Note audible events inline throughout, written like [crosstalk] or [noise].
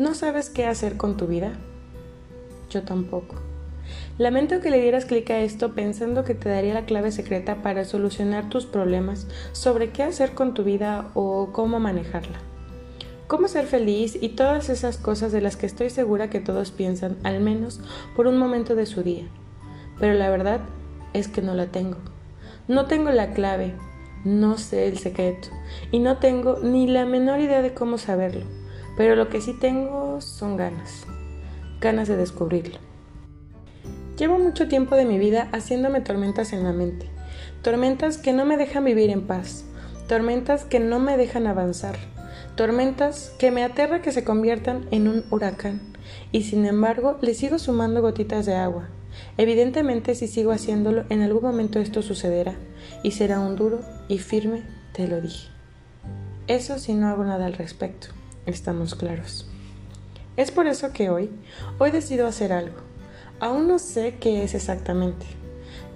¿No sabes qué hacer con tu vida? Yo tampoco. Lamento que le dieras clic a esto pensando que te daría la clave secreta para solucionar tus problemas sobre qué hacer con tu vida o cómo manejarla. Cómo ser feliz y todas esas cosas de las que estoy segura que todos piensan, al menos por un momento de su día. Pero la verdad es que no la tengo. No tengo la clave, no sé el secreto y no tengo ni la menor idea de cómo saberlo. Pero lo que sí tengo son ganas, ganas de descubrirlo. Llevo mucho tiempo de mi vida haciéndome tormentas en la mente, tormentas que no me dejan vivir en paz, tormentas que no me dejan avanzar, tormentas que me aterra que se conviertan en un huracán, y sin embargo le sigo sumando gotitas de agua. Evidentemente si sigo haciéndolo, en algún momento esto sucederá, y será un duro y firme, te lo dije. Eso si no hago nada al respecto estamos claros. Es por eso que hoy, hoy decido hacer algo. Aún no sé qué es exactamente.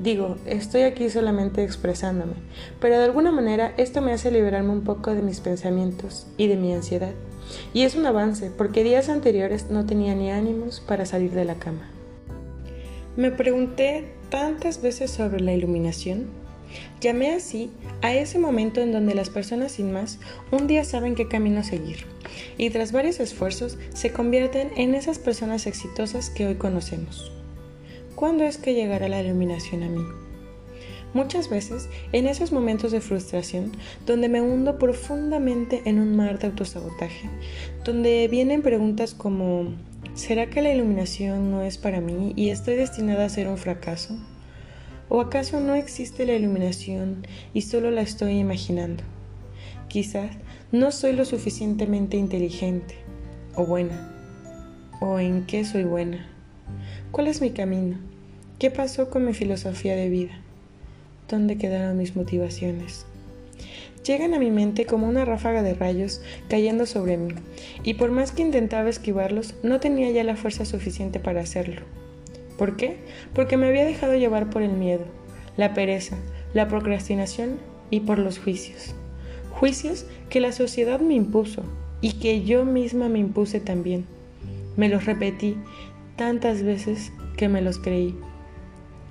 Digo, estoy aquí solamente expresándome, pero de alguna manera esto me hace liberarme un poco de mis pensamientos y de mi ansiedad. Y es un avance, porque días anteriores no tenía ni ánimos para salir de la cama. Me pregunté tantas veces sobre la iluminación Llamé así a ese momento en donde las personas sin más un día saben qué camino seguir y tras varios esfuerzos se convierten en esas personas exitosas que hoy conocemos. ¿Cuándo es que llegará la iluminación a mí? Muchas veces, en esos momentos de frustración, donde me hundo profundamente en un mar de autosabotaje, donde vienen preguntas como ¿será que la iluminación no es para mí y estoy destinada a ser un fracaso? ¿O acaso no existe la iluminación y solo la estoy imaginando? Quizás no soy lo suficientemente inteligente o buena. ¿O en qué soy buena? ¿Cuál es mi camino? ¿Qué pasó con mi filosofía de vida? ¿Dónde quedaron mis motivaciones? Llegan a mi mente como una ráfaga de rayos cayendo sobre mí, y por más que intentaba esquivarlos, no tenía ya la fuerza suficiente para hacerlo. ¿Por qué? Porque me había dejado llevar por el miedo, la pereza, la procrastinación y por los juicios. Juicios que la sociedad me impuso y que yo misma me impuse también. Me los repetí tantas veces que me los creí.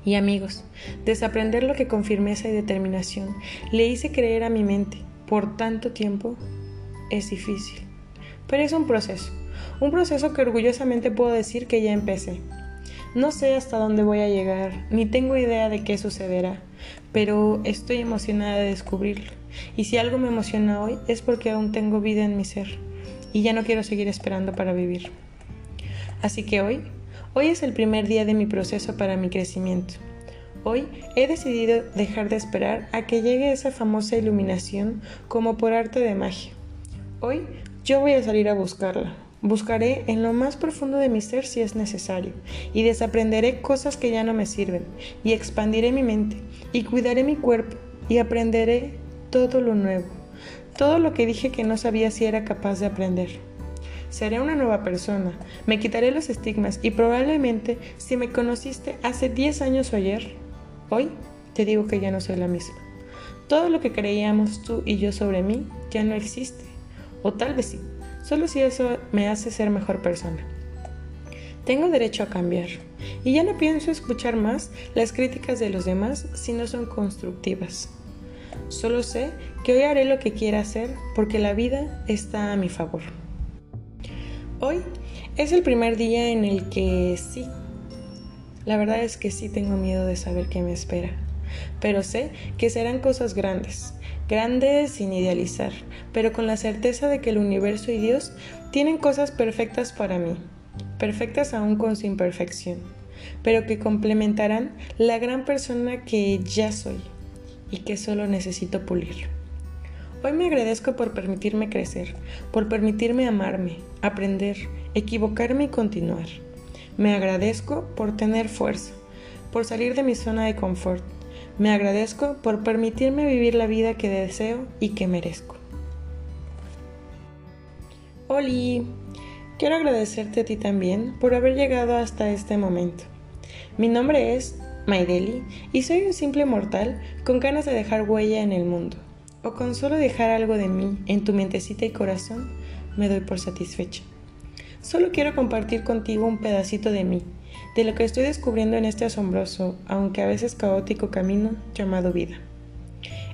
Y amigos, desaprender lo que con firmeza y determinación le hice creer a mi mente por tanto tiempo es difícil. Pero es un proceso, un proceso que orgullosamente puedo decir que ya empecé. No sé hasta dónde voy a llegar, ni tengo idea de qué sucederá, pero estoy emocionada de descubrirlo. Y si algo me emociona hoy es porque aún tengo vida en mi ser y ya no quiero seguir esperando para vivir. Así que hoy, hoy es el primer día de mi proceso para mi crecimiento. Hoy he decidido dejar de esperar a que llegue esa famosa iluminación como por arte de magia. Hoy yo voy a salir a buscarla, Buscaré en lo más profundo de mi ser si es necesario, y desaprenderé cosas que ya no me sirven, y expandiré mi mente, y cuidaré mi cuerpo, y aprenderé todo lo nuevo, todo lo que dije que no sabía si era capaz de aprender. Seré una nueva persona, me quitaré los estigmas y probablemente si me conociste hace 10 años o ayer, hoy te digo que ya no soy la misma. Todo lo que creíamos tú y yo sobre mí ya no existe, o tal vez sí solo si eso me hace ser mejor persona. Tengo derecho a cambiar y ya no pienso escuchar más las críticas de los demás si no son constructivas. Solo sé que hoy haré lo que quiera hacer porque la vida está a mi favor. Hoy es el primer día en el que sí, la verdad es que sí tengo miedo de saber qué me espera, pero sé que serán cosas grandes grande sin idealizar, pero con la certeza de que el universo y Dios tienen cosas perfectas para mí, perfectas aún con su imperfección, pero que complementarán la gran persona que ya soy y que solo necesito pulir. Hoy me agradezco por permitirme crecer, por permitirme amarme, aprender, equivocarme y continuar. Me agradezco por tener fuerza, por salir de mi zona de confort, me agradezco por permitirme vivir la vida que deseo y que merezco. Oli, quiero agradecerte a ti también por haber llegado hasta este momento. Mi nombre es Maideli y soy un simple mortal con ganas de dejar huella en el mundo. O con solo dejar algo de mí en tu mentecita y corazón, me doy por satisfecha. Solo quiero compartir contigo un pedacito de mí, de lo que estoy descubriendo en este asombroso, aunque a veces caótico camino llamado vida.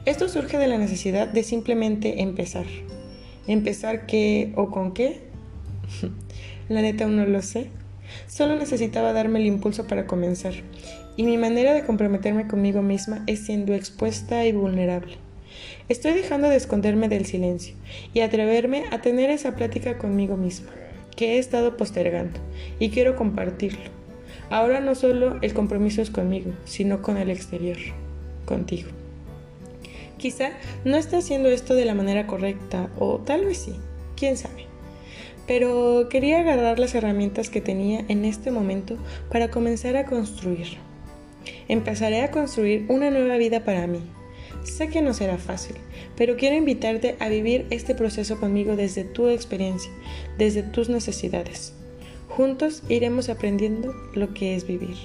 Esto surge de la necesidad de simplemente empezar. ¿Empezar qué o con qué? [laughs] la neta aún no lo sé. Solo necesitaba darme el impulso para comenzar, y mi manera de comprometerme conmigo misma es siendo expuesta y vulnerable. Estoy dejando de esconderme del silencio y atreverme a tener esa plática conmigo misma que he estado postergando y quiero compartirlo. Ahora no solo el compromiso es conmigo, sino con el exterior, contigo. Quizá no esté haciendo esto de la manera correcta o tal vez sí, quién sabe. Pero quería agarrar las herramientas que tenía en este momento para comenzar a construir. Empezaré a construir una nueva vida para mí, Sé que no será fácil, pero quiero invitarte a vivir este proceso conmigo desde tu experiencia, desde tus necesidades. Juntos iremos aprendiendo lo que es vivir.